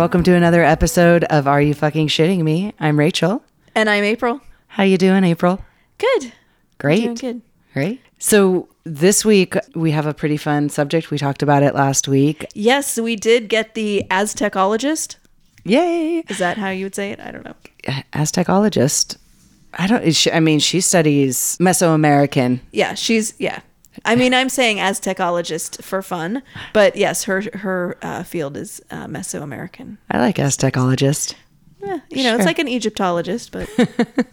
welcome to another episode of Are You Fucking Shitting Me? I'm Rachel. And I'm April. How you doing, April? Good. Great. Doing good. Great. So this week we have a pretty fun subject. We talked about it last week. Yes, we did get the Aztecologist. Yay! Is that how you would say it? I don't know. Aztecologist. I don't. she- I mean, she studies Mesoamerican. Yeah, she's yeah. I mean, I'm saying Aztecologist for fun, but yes, her her uh, field is uh, Mesoamerican. I like Aztecologist. Yeah, you know, Sure. it's like an Egyptologist, but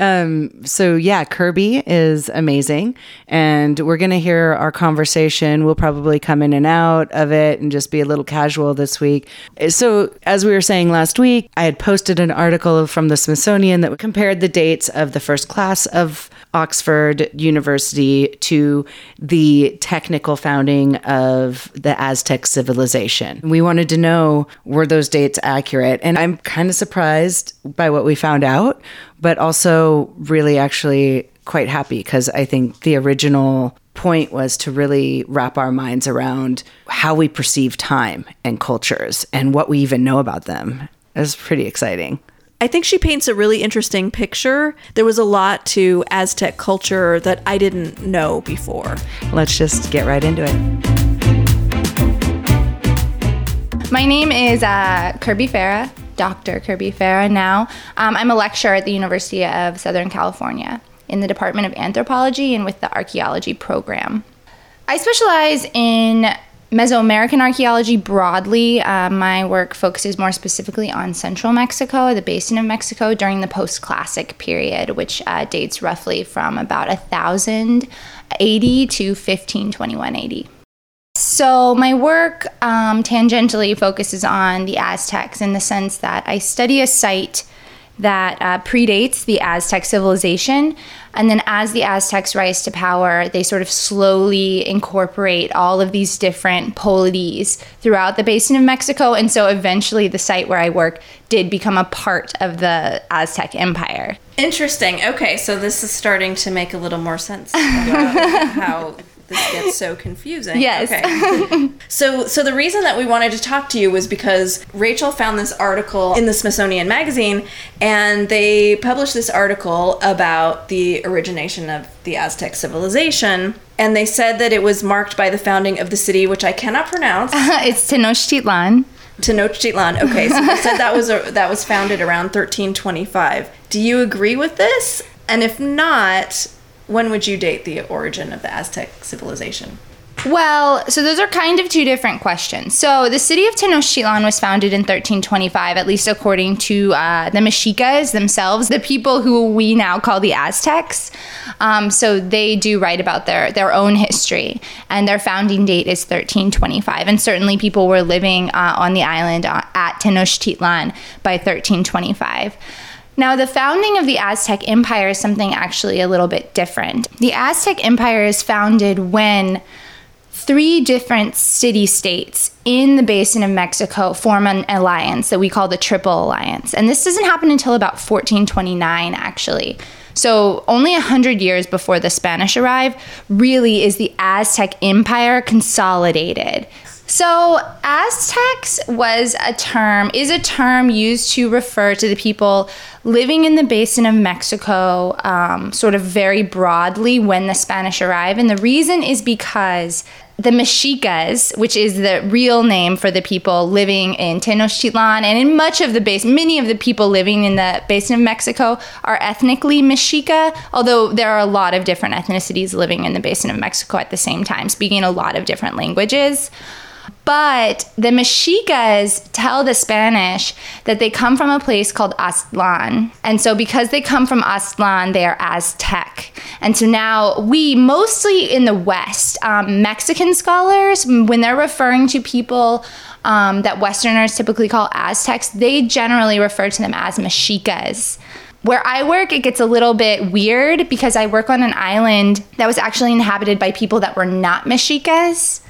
Um, so yeah, Kirby is amazing, and we're gonna hear our conversation. We'll probably come in and out of it and just be a little casual this week. So as we were saying last week, I had posted an article from the Smithsonian that compared the dates of the first class of Oxford University to the technical founding of the Aztec civilization. We wanted to know were those dates accurate, and I'm kind of surprised by what we found out, but also really actually quite happy because I think the original point was to really wrap our minds around how we perceive time and cultures and what we even know about them. It was pretty exciting. I think she paints a really interesting picture. There was a lot to Aztec culture that I didn't know before. Let's just get right into it. My name is uh, Kirby Farah, Dr. Kirby Farah now. Um, I'm a lecturer at the University of Southern California in the Department of Anthropology and with the Archaeology program. I specialize in Mesoamerican archaeology broadly. Uh, my work focuses more specifically on central Mexico, the basin of Mexico, during the post classic period, which uh, dates roughly from about 1080 to 1521 AD. So, my work um, tangentially focuses on the Aztecs in the sense that I study a site that uh, predates the Aztec civilization. And then, as the Aztecs rise to power, they sort of slowly incorporate all of these different polities throughout the basin of Mexico. And so, eventually, the site where I work did become a part of the Aztec Empire. Interesting. Okay, so this is starting to make a little more sense how this gets so confusing. Yes. Okay. so so the reason that we wanted to talk to you was because Rachel found this article in the Smithsonian magazine and they published this article about the origination of the Aztec civilization and they said that it was marked by the founding of the city which I cannot pronounce. it's Tenochtitlan. Tenochtitlan. Okay, so they said that was a, that was founded around 1325. Do you agree with this? And if not, when would you date the origin of the Aztec civilization? Well, so those are kind of two different questions. So the city of Tenochtitlan was founded in 1325, at least according to uh, the Mexicas themselves, the people who we now call the Aztecs. Um, so they do write about their their own history, and their founding date is 1325. And certainly, people were living uh, on the island uh, at Tenochtitlan by 1325. Now, the founding of the Aztec Empire is something actually a little bit different. The Aztec Empire is founded when three different city states in the basin of Mexico form an alliance that we call the Triple Alliance. And this doesn't happen until about 1429, actually. So, only 100 years before the Spanish arrive, really is the Aztec Empire consolidated. So, Aztecs was a term, is a term used to refer to the people living in the basin of Mexico, um, sort of very broadly when the Spanish arrive. And the reason is because the Mexicas, which is the real name for the people living in Tenochtitlan and in much of the basin, many of the people living in the basin of Mexico are ethnically Mexica, although there are a lot of different ethnicities living in the basin of Mexico at the same time, speaking a lot of different languages. But the Mexicas tell the Spanish that they come from a place called Aztlan. And so, because they come from Aztlan, they are Aztec. And so now, we mostly in the West, um, Mexican scholars, when they're referring to people um, that Westerners typically call Aztecs, they generally refer to them as Mexicas. Where I work, it gets a little bit weird because I work on an island that was actually inhabited by people that were not Mexicas.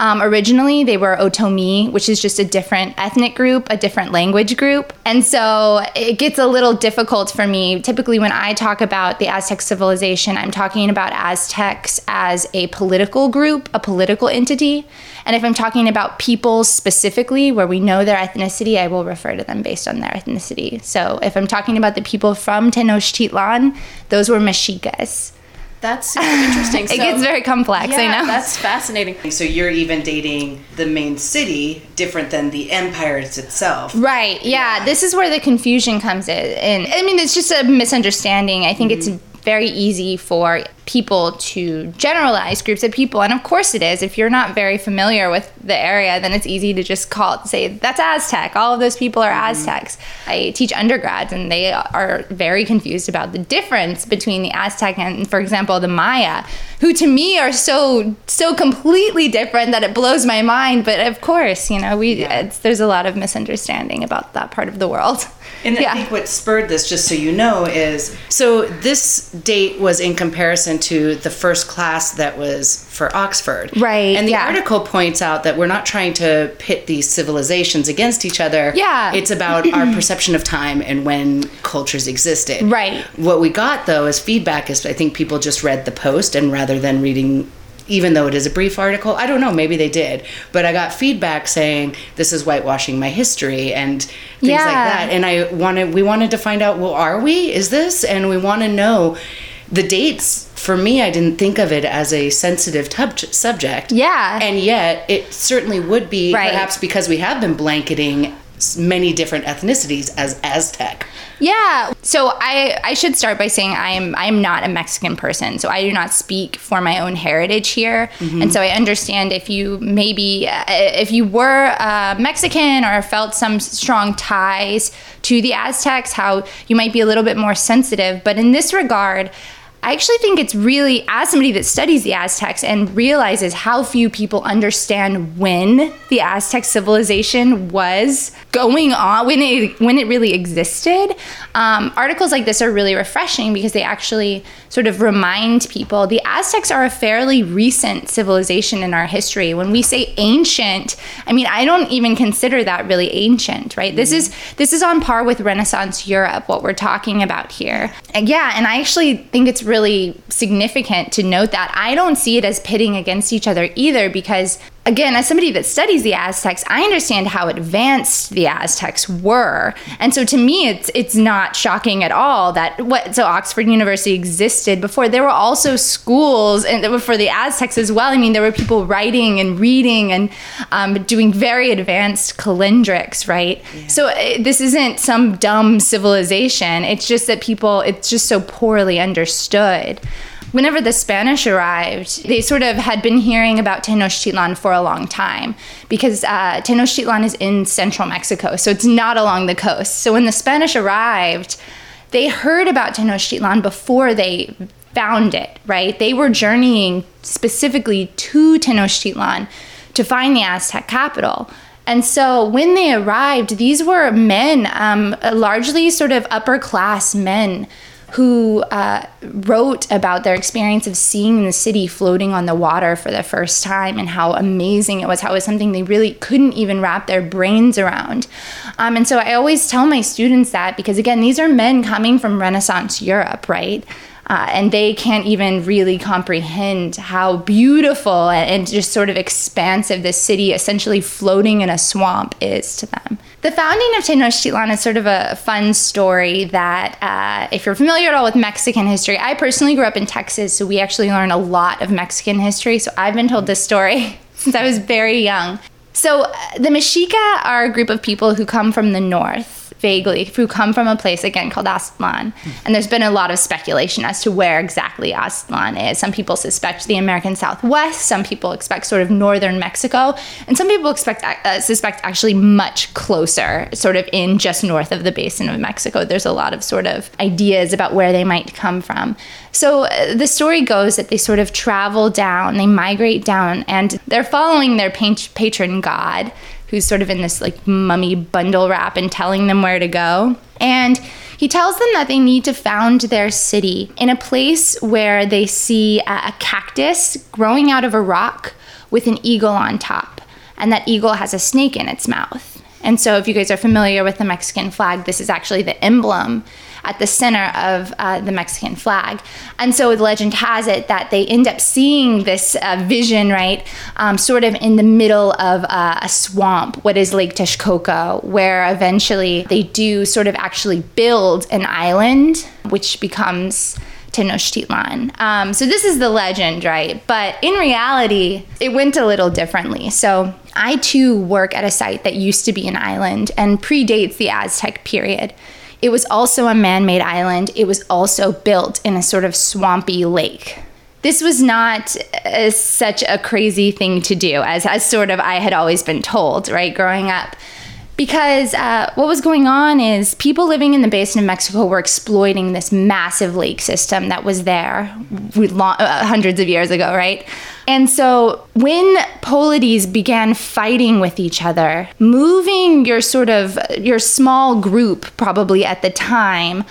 Um, originally, they were Otomi, which is just a different ethnic group, a different language group. And so it gets a little difficult for me. Typically, when I talk about the Aztec civilization, I'm talking about Aztecs as a political group, a political entity. And if I'm talking about people specifically, where we know their ethnicity, I will refer to them based on their ethnicity. So if I'm talking about the people from Tenochtitlan, those were Mexicas. That's super interesting. It So- gets very complex, I know. That's fascinating. So you're even dating the main city different than the empire itself. Right. Yeah. This is where the confusion comes in. And I mean, it's just a misunderstanding. I think it's mm-hmm. Very easy for people to generalize groups of people. And of course it is. If you're not very familiar with the area, then it's easy to just call it, say, that's Aztec. All of those people are mm-hmm. Aztecs. I teach undergrads and they are very confused about the difference between the Aztec and, for example, the Maya, who to me are so, so completely different that it blows my mind. But of course, you know, we, it's, there's a lot of misunderstanding about that part of the world. And I think what spurred this, just so you know, is so this date was in comparison to the first class that was for Oxford. Right, And the yeah. article points out that we're not trying to pit these civilizations against each other. Yeah. It's about our perception of time and when cultures existed. Right. What we got, though, as feedback is I think people just read the post and rather than reading even though it is a brief article, I don't know, maybe they did. But I got feedback saying this is whitewashing my history and things like that. And I wanted we wanted to find out, well, are we? Is this? And we want to know the dates. For me, I didn't think of it as a sensitive tub- subject. Yeah. And yet, it certainly would be, Right. perhaps because we have been blanketing many different ethnicities as Aztec. Yeah. So I I should start by saying I am I am not a Mexican person. So I do not speak for my own heritage here. And so I understand if you maybe uh, if you were uh, Mexican or felt some strong ties to the Aztecs, how you might be a little bit more sensitive. But in this regard. I actually think it's really, as somebody that studies the Aztecs and realizes how few people understand when the Aztec civilization was going on, when it when it really existed. Um, articles like this are really refreshing because they actually sort of remind people the Aztecs are a fairly recent civilization in our history. When we say ancient, I mean I don't even consider that really ancient, right? This is this is on par with Renaissance Europe. What we're talking about here, and yeah, and I actually think it's really significant to note that. I don't see it as pitting against each other either because again as somebody that studies the Aztecs I understand how advanced the Aztecs were. And so to me it's it's not shocking at all that what so Oxford University existed before. There were also schools and for the Aztecs as well. I mean there were people writing and reading and um, doing very advanced calendrics right? So uh, this isn't some dumb civilization. It's just that people it's just so poorly understood whenever the Spanish arrived, they sort of had been hearing about Tenochtitlan for a long time because uh, Tenochtitlan is in central Mexico, so it's not along the coast. So when the Spanish arrived, they heard about Tenochtitlan before they found it, right? They were journeying specifically to Tenochtitlan to find the Aztec capital. And so when they arrived, these were men, um, largely sort of upper class men who uh, wrote about their experience of seeing the city floating on the water for the first time and how amazing it was, how it was something they really couldn't even wrap their brains around. Um, and so I always tell my students that because, again, these are men coming from Renaissance Europe, right? Uh, and they can't even really comprehend how beautiful and just sort of expansive this city, essentially floating in a swamp, is to them. The founding of Tenochtitlan is sort of a fun story that, uh, if you're familiar at all with Mexican history, I personally grew up in Texas, so we actually learn a lot of Mexican history. So I've been told this story since I was very young. So uh, the Mexica are a group of people who come from the north vaguely, who come from a place again called Aztlan. And there's been a lot of speculation as to where exactly Aztlan is. Some people suspect the American Southwest, some people expect sort of northern Mexico, and some people expect uh, suspect actually much closer, sort of in just north of the basin of Mexico. There's a lot of sort of ideas about where they might come from. So uh, the story goes that they sort of travel down, they migrate down, and they're following their pat- patron god who's sort of in this like mummy bundle wrap and telling them where to go. And he tells them that they need to found their city in a place where they see a, a cactus growing out of a rock with an eagle on top. And that eagle has a snake in its mouth. And so, if you guys are familiar with the Mexican flag, this is actually the emblem at the center of uh, the Mexican flag. And so the legend has it that they end up seeing this uh, vision, right, um, sort of in the middle of uh, a swamp, what is Lake Texcoco, where eventually they do sort of actually build an island, which becomes Tenochtitlan. Um, so this is the legend, right? But in reality, it went a little differently. So I too work at a site that used to be an island and predates the Aztec period. It was also a man made island. It was also built in a sort of swampy lake. This was not uh, such a crazy thing to do, as, as sort of I had always been told, right, growing up. Because uh, what was going on is people living in the basin of Mexico were exploiting this massive lake system that was there long, uh, hundreds of years ago, right? And so when polities began fighting with each other, moving your sort of your small group probably at the time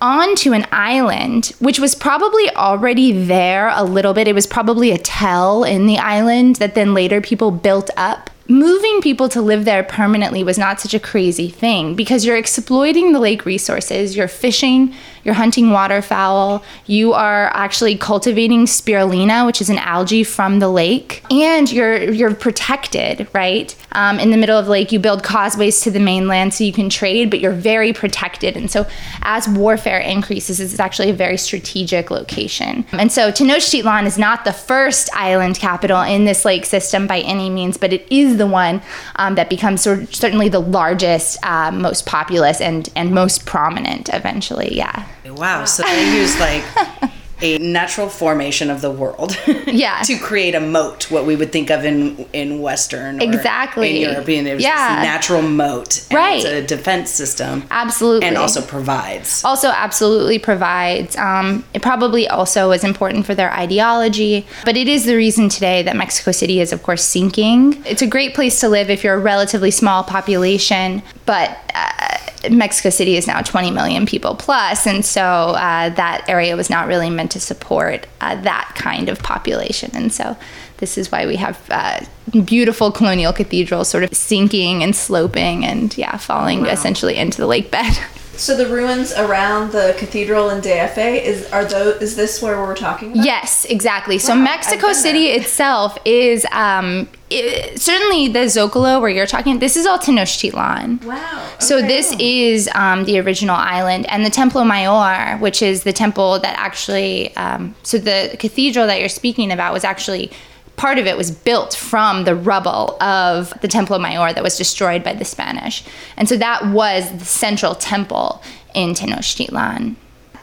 onto an island, which was probably already there a little bit. It was probably a tell in the island that then later people built up moving people to live there permanently was not such a crazy thing because you're exploiting the lake resources, you're fishing, you're hunting waterfowl, you are actually cultivating spirulina, which is an algae from the lake, and you're you're protected, right? Um, in the middle of the lake, you build causeways to the mainland so you can trade, but you're very protected. And so, as warfare increases, it's actually a very strategic location. And so, Tenochtitlan is not the first island capital in this lake system by any means, but it is the one um, that becomes sort of, certainly the largest, uh, most populous, and and most prominent eventually. Yeah. Wow. So they use like a natural formation of the world. Yeah. to create a moat, what we would think of in in Western or Exactly. in European. There's Yeah. this natural moat. And Right. It's a defense system. Absolutely. And also provides. also absolutely provides. Um, it probably also is important for their ideology, but it is the reason today that Mexico City is, of course, sinking. It's a great place to live if you're a relatively small population, but uh, Mexico City is now 20 million people plus, and so uh, that area was not really meant to support uh, that kind of population, and so. This is why we have uh, beautiful colonial cathedrals sort of sinking and sloping and, yeah, falling essentially into the lake bed. So the ruins around the cathedral in DFA is are those is this where we're talking about? Yes, exactly. So Wow, Mexico City there. itself is um, i certainly the Zocalo where you're talking. This is all Tenochtitlan. Wow. So this is um, the original island, and the Templo Mayor, which is the temple that actually, um, so the cathedral that you're speaking about was actually part of it was built from the rubble of the Templo Mayor that was destroyed by the Spanish, and so that was the central temple in Tenochtitlan.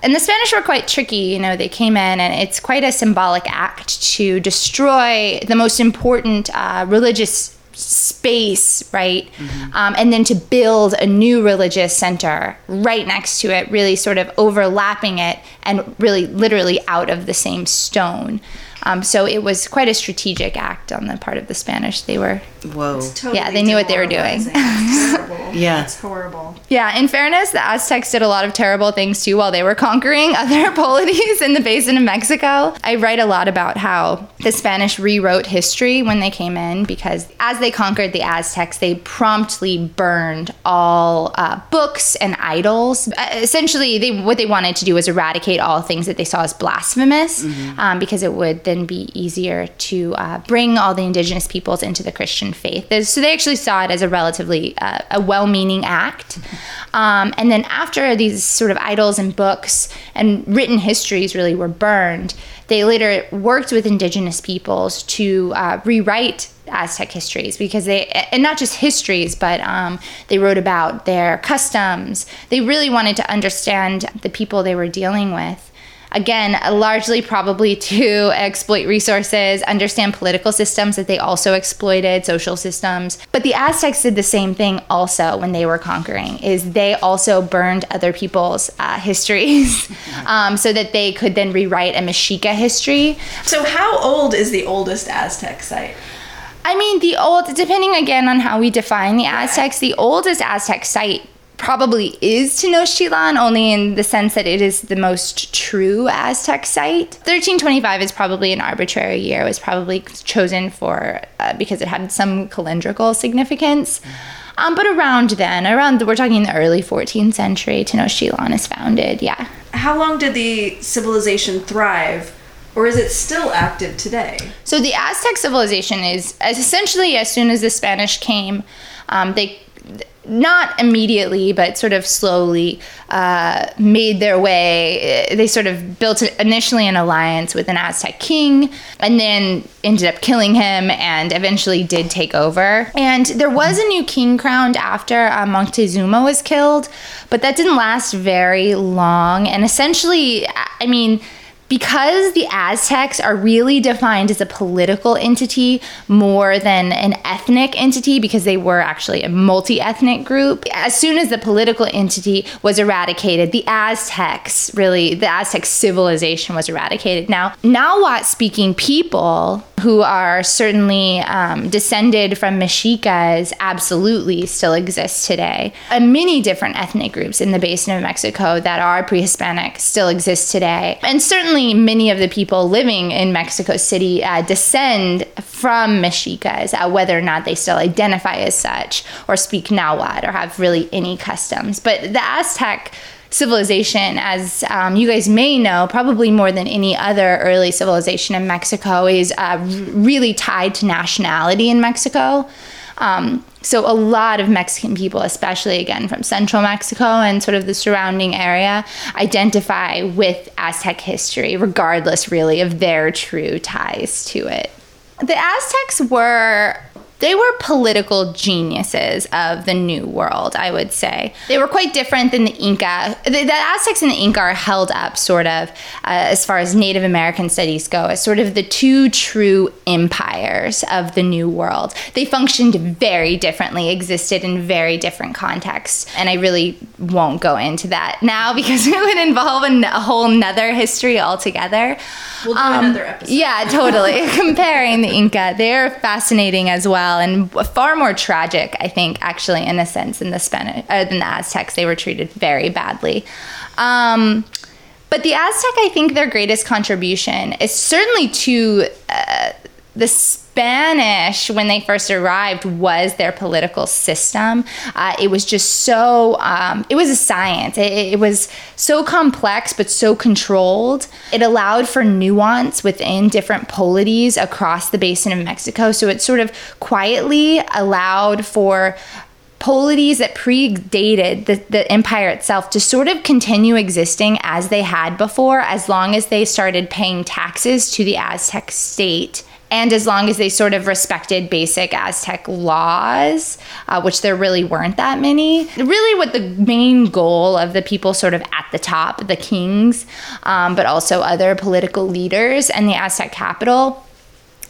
And the Spanish were quite tricky. You know, they came in, and it's quite a symbolic act to destroy the most important uh, religious space, right? Um, and then to build a new religious center right next to it, really sort of overlapping it and really literally out of the same stone. Um, so it was quite a strategic act on the part of the Spanish. They were Whoa. Totally Yeah, they knew what they were doing. It's. Yeah. It's horrible. Yeah, in fairness, the Aztecs did a lot of terrible things too while they were conquering other polities in the basin of Mexico. I write a lot about how the Spanish rewrote history when they came in because as they conquered the Aztecs, they promptly burned all uh, books and idols. Uh, essentially, they, what they wanted to do was eradicate all things that they saw as blasphemous um, because it would then be easier to uh, bring all the indigenous peoples into the Christian faith. So they actually saw it as a relatively uh, a well-meaning act. Um, and then after these sort of idols and books and written histories really were burned, they later worked with indigenous peoples to uh, rewrite Aztec histories because they, and not just histories, but um, they wrote about their customs. They really wanted to understand the people they were dealing with again largely probably to exploit resources understand political systems that they also exploited social systems but the aztecs did the same thing also when they were conquering is they also burned other people's uh, histories um, so that they could then rewrite a mexica history So how old is the oldest Aztec site? I mean, the old, depending again on how we define the Aztecs, the oldest Aztec site probably is Tenochtitlan, only in the sense that it is the most true Aztec site. 1325 is probably an arbitrary year. It was probably chosen for uh, because it had some calendrical significance. Um, but around then, around we're talking the early 14th century, Tenochtitlan is founded. Yeah. How long did the civilization thrive? Or is it still active today? So the Aztec civilization is essentially as soon as the Spanish came, um, they not immediately, but sort of slowly uh, made their way. They sort of built initially an alliance with an Aztec king and then ended up killing him and eventually did take over. And there was a new king crowned after uh, Moctezuma was killed, but that didn't last very long. And essentially, I mean, because the Aztecs are really defined as a political entity more than an ethnic entity, because they were actually a multi ethnic group, as soon as the political entity was eradicated, the Aztecs really, the Aztec civilization was eradicated. Now, Nahuatl speaking people who are certainly um, descended from Mexicas absolutely still exist today. And many different ethnic groups in the basin of Mexico that are pre Hispanic still exist today. And certainly, many of the people living in Mexico City uh, descend from Mexicas, uh, whether or not they still identify as such or speak Nahuatl or have really any customs. But the Aztec civilization, as um, you guys may know, probably more than any other early civilization in Mexico, is uh, really tied to nationality in Mexico. Um, so a lot of Mexican people, especially again from central Mexico and sort of the surrounding area, identify with Aztec history, regardless really of their true ties to it. The Aztecs were they were political geniuses of the New World, I would say. They were quite different than the Inca. The, the Aztecs and the Inca are held up, sort of, uh, as far as Native American studies go, as sort of the two true empires of the New World. They functioned very differently, existed in very different contexts. And I really won't go into that now because it would involve a, a whole nother history altogether. We'll do um, another episode. Yeah, totally. Comparing the Inca, they're fascinating as well well and far more tragic, I think, actually, in a sense, in the Spanish uh, than the Aztecs. They were treated very badly. Um, but the Aztec, I think, their greatest contribution is certainly to uh, the Spanish, when they first arrived, was their political system. Uh, it was just so, um, it was a science. It, it, was so complex, but so controlled. It allowed for nuance within different polities across the basin of Mexico. So it sort of quietly allowed for polities that predated the, the empire itself to sort of continue existing as they had before, as long as they started paying taxes to the Aztec state and as long as they sort of respected basic Aztec laws, uh, which there really weren't that many. Really, what the main goal of the people sort of at the top, the kings, um, but also other political leaders and the Aztec capital,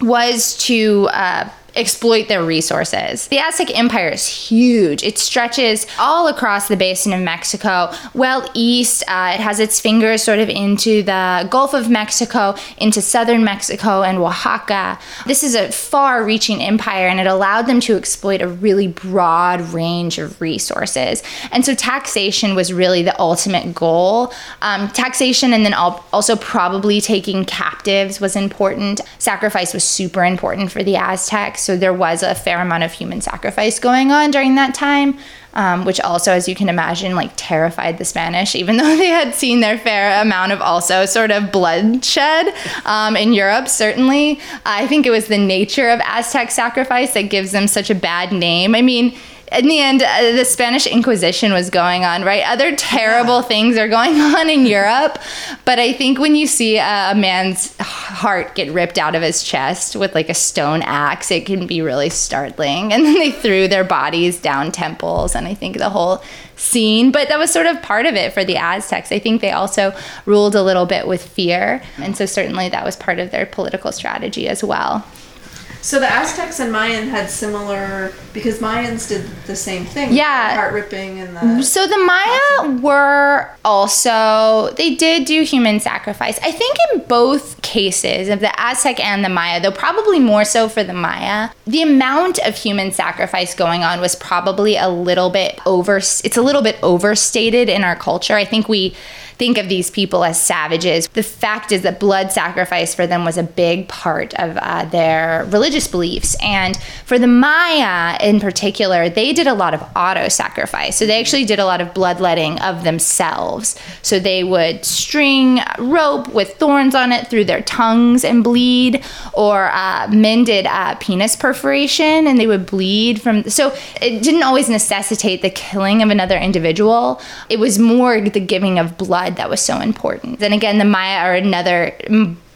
was to uh, exploit their resources. The Aztec Empire is huge. It stretches all across the basin of Mexico, well east. Uh, it has its fingers sort of into the Gulf of Mexico, into southern Mexico and Oaxaca. This is a far reaching empire and it allowed them to exploit a really broad range of resources. And so taxation was really the ultimate goal. Um, taxation and then also probably taking captives was important. Sacrifice was super important for the Aztecs. So there was a fair amount of human sacrifice going on during that time, um, which also, as you can imagine, like terrified the Spanish, even though they had seen their fair amount of also sort of bloodshed um, in Europe, certainly. I think it was the nature of Aztec sacrifice that gives them such a bad name. I mean, in the end, uh, the Spanish Inquisition was going on, right? Other terrible yeah. things are going on in Europe. But I think when you see a, a, man's heart get ripped out of his chest with like a stone axe, it can be really startling. And then they threw their bodies down temples. And I think the whole scene, but that was sort of part of it for the Aztecs. I think they also ruled a little bit with fear. And so certainly that was part of their political strategy as well. So the Aztecs and Mayan had similar because Mayans did the same thing. Yeah, heart ripping and the. So the Maya were also they did do human sacrifice. I think in both cases of the Aztec and the Maya, though probably more so for the Maya, the amount of human sacrifice going on was probably a little bit over it's a little bit overstated in our culture. I think we think of these people as savages. The fact is that blood sacrifice for them was a big part of uh, their religious beliefs. And for the Maya in particular, they did a lot of auto sacrifice. So they actually did a lot of bloodletting of themselves. So they would string rope with thorns on it through their tongues and bleed, or uh, men did uh, penis perforation and they would bleed from. So it didn't always necessitate the killing of another individual, it was more the giving of blood that was so important. And again, the Maya are another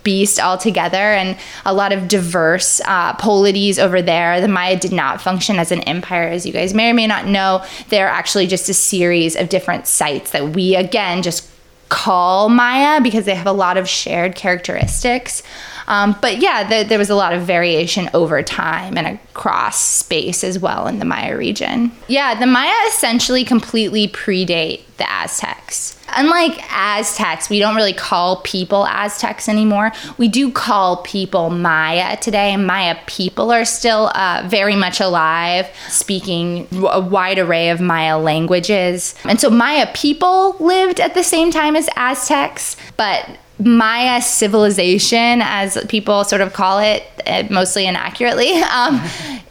beast altogether and a lot of diverse uh, polities over there. The Maya did not function as an empire, as you guys may or may not know. They're actually just a series of different sites that we, again, just call Maya because they have a lot of shared characteristics. Um, but yeah, the, there was a lot of variation over time and across space as well in the Maya region. Yeah, the Maya essentially completely predate the Aztecs. Unlike Aztecs, we don't really call people Aztecs anymore. We do call people Maya today. Maya people are still uh, very much alive, speaking a wide array of Maya languages. And so Maya people lived at the same time as Aztecs, but Maya civilization, as people sort of call it, mostly inaccurately, um,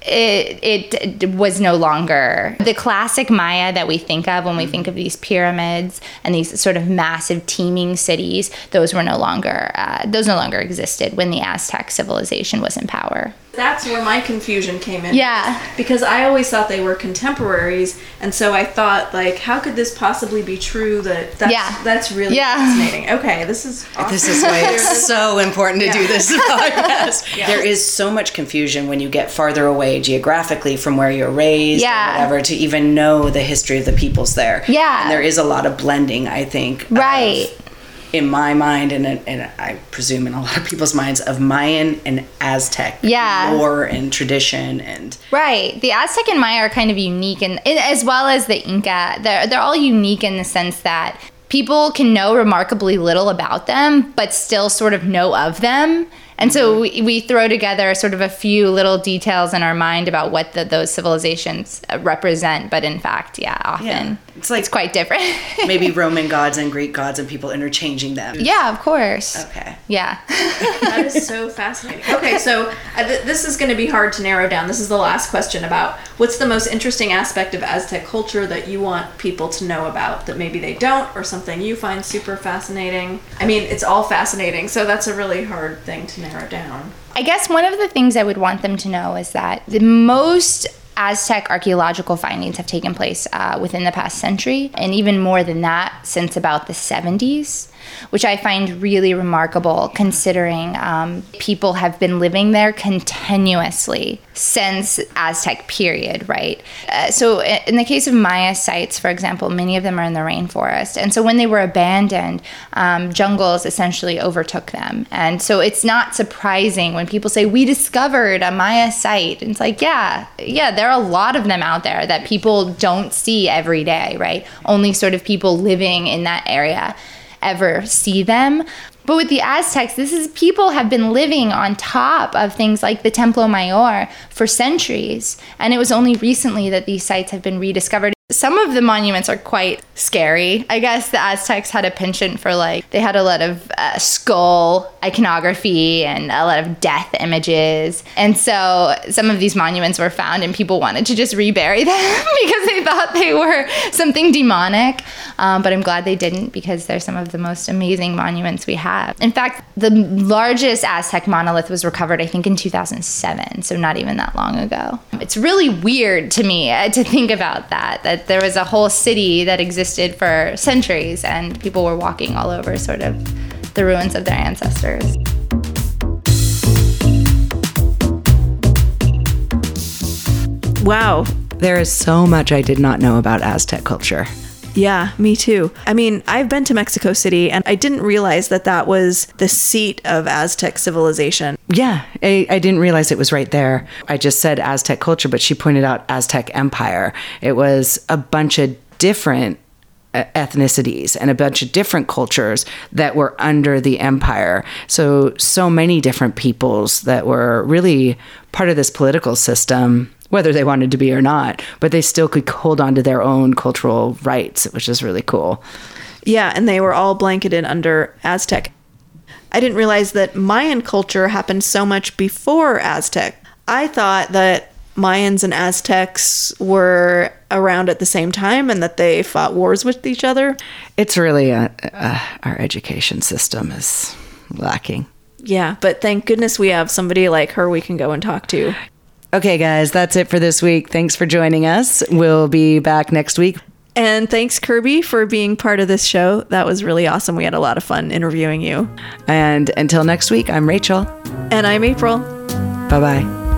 it, it, it, was no longer the classic Maya that we think of when we think of these pyramids and these sort of massive teeming cities. Those were no longer uh, those no longer existed when the Aztec civilization was in power. That's where my confusion came in. Yeah. Because I always thought they were contemporaries, and so I thought like, how could this possibly be true? That that's, yeah. that's really yeah. fascinating. Okay, this is awesome. this is why it's so important to yeah. do this podcast. yeah. There is so much confusion when you get farther away geographically from where you're raised, yeah. or whatever, to even know the history of the peoples there. Yeah, and there is a lot of blending. I think. Right. Of, in my mind and, and I presume in a lot of people's minds of Mayan and Aztec yeah. lore and tradition and right the Aztec and Maya are kind of unique and as well as the Inca they're, they're all unique in the sense that people can know remarkably little about them but still sort of know of them and so we, we throw together sort of a few little details in our mind about what the, those civilizations uh, represent, but in fact, yeah, often yeah. It's like it's quite different. maybe Roman gods and Greek gods and people interchanging them. Yeah, of course. Okay. Yeah. that is so fascinating. Okay, so uh, th- this is going to be hard to narrow down. This is the last question about what's the most interesting aspect of Aztec culture that you want people to know about that maybe they don't, or something you find super fascinating. I mean, it's all fascinating, so that's a really hard thing to narrow down. I guess one of the things I would want them to know is that the most Aztec archaeological findings have taken place uh, within the past century, and even more than that since about the 70s which I find really remarkable considering um, people have been living there continuously since Aztec period, right? Uh, so in the case of Maya sites, for example, many of them are in the rainforest, and so when they were abandoned, um, jungles essentially overtook them, and so it's not surprising when people say we discovered a Maya site. And it's like, yeah, yeah, there are a lot of them out there that people don't see every day, right? Only sort of people living in that area ever see them. But with the Aztecs, this is people have been living on top of things like the Templo Mayor for centuries. And it was only recently that these sites have been rediscovered. Some of the monuments are quite scary. I guess the Aztecs had a penchant for like, they had a lot of uh, skull iconography and a lot of death images. And so some of these monuments were found and people wanted to just rebury them because they thought they were something demonic. Um, but I'm glad they didn't because they're some of the most amazing monuments we have. In fact, the largest Aztec monolith was recovered, I think, in 2007. So not even that long ago. It's really weird to me uh, to think about that, that there was a whole city that existed for centuries and people were walking all over sort of the ruins of their ancestors. Wow. There is so much I did not know about Aztec culture. Yeah, me too. I mean, I've been to Mexico City and I didn't realize that that was the seat of Aztec civilization. Yeah, I, I, didn't realize it was right there. I just said Aztec culture, but she pointed out Aztec empire. It was a bunch of different uh, ethnicities and a bunch of different cultures that were under the empire. So, so many different peoples that were really part of this political system, whether they wanted to be or not, but they still could hold on to their own cultural rights, which is really cool. Yeah, and they were all blanketed under Aztec. I didn't realize that Mayan culture happened so much before Aztec. I thought that Mayans and Aztecs were around at the same time and that they fought wars with each other. It's really a, a, our education system is lacking. Yeah, but thank goodness we have somebody like her we can go and talk to. Okay, guys, that's it for this week. Thanks for joining us. We'll be back next week. And thanks, Kirby, for being part of this show. That was really awesome. We had a lot of fun interviewing you. And until next week, I'm Rachel. And I'm April. Bye bye.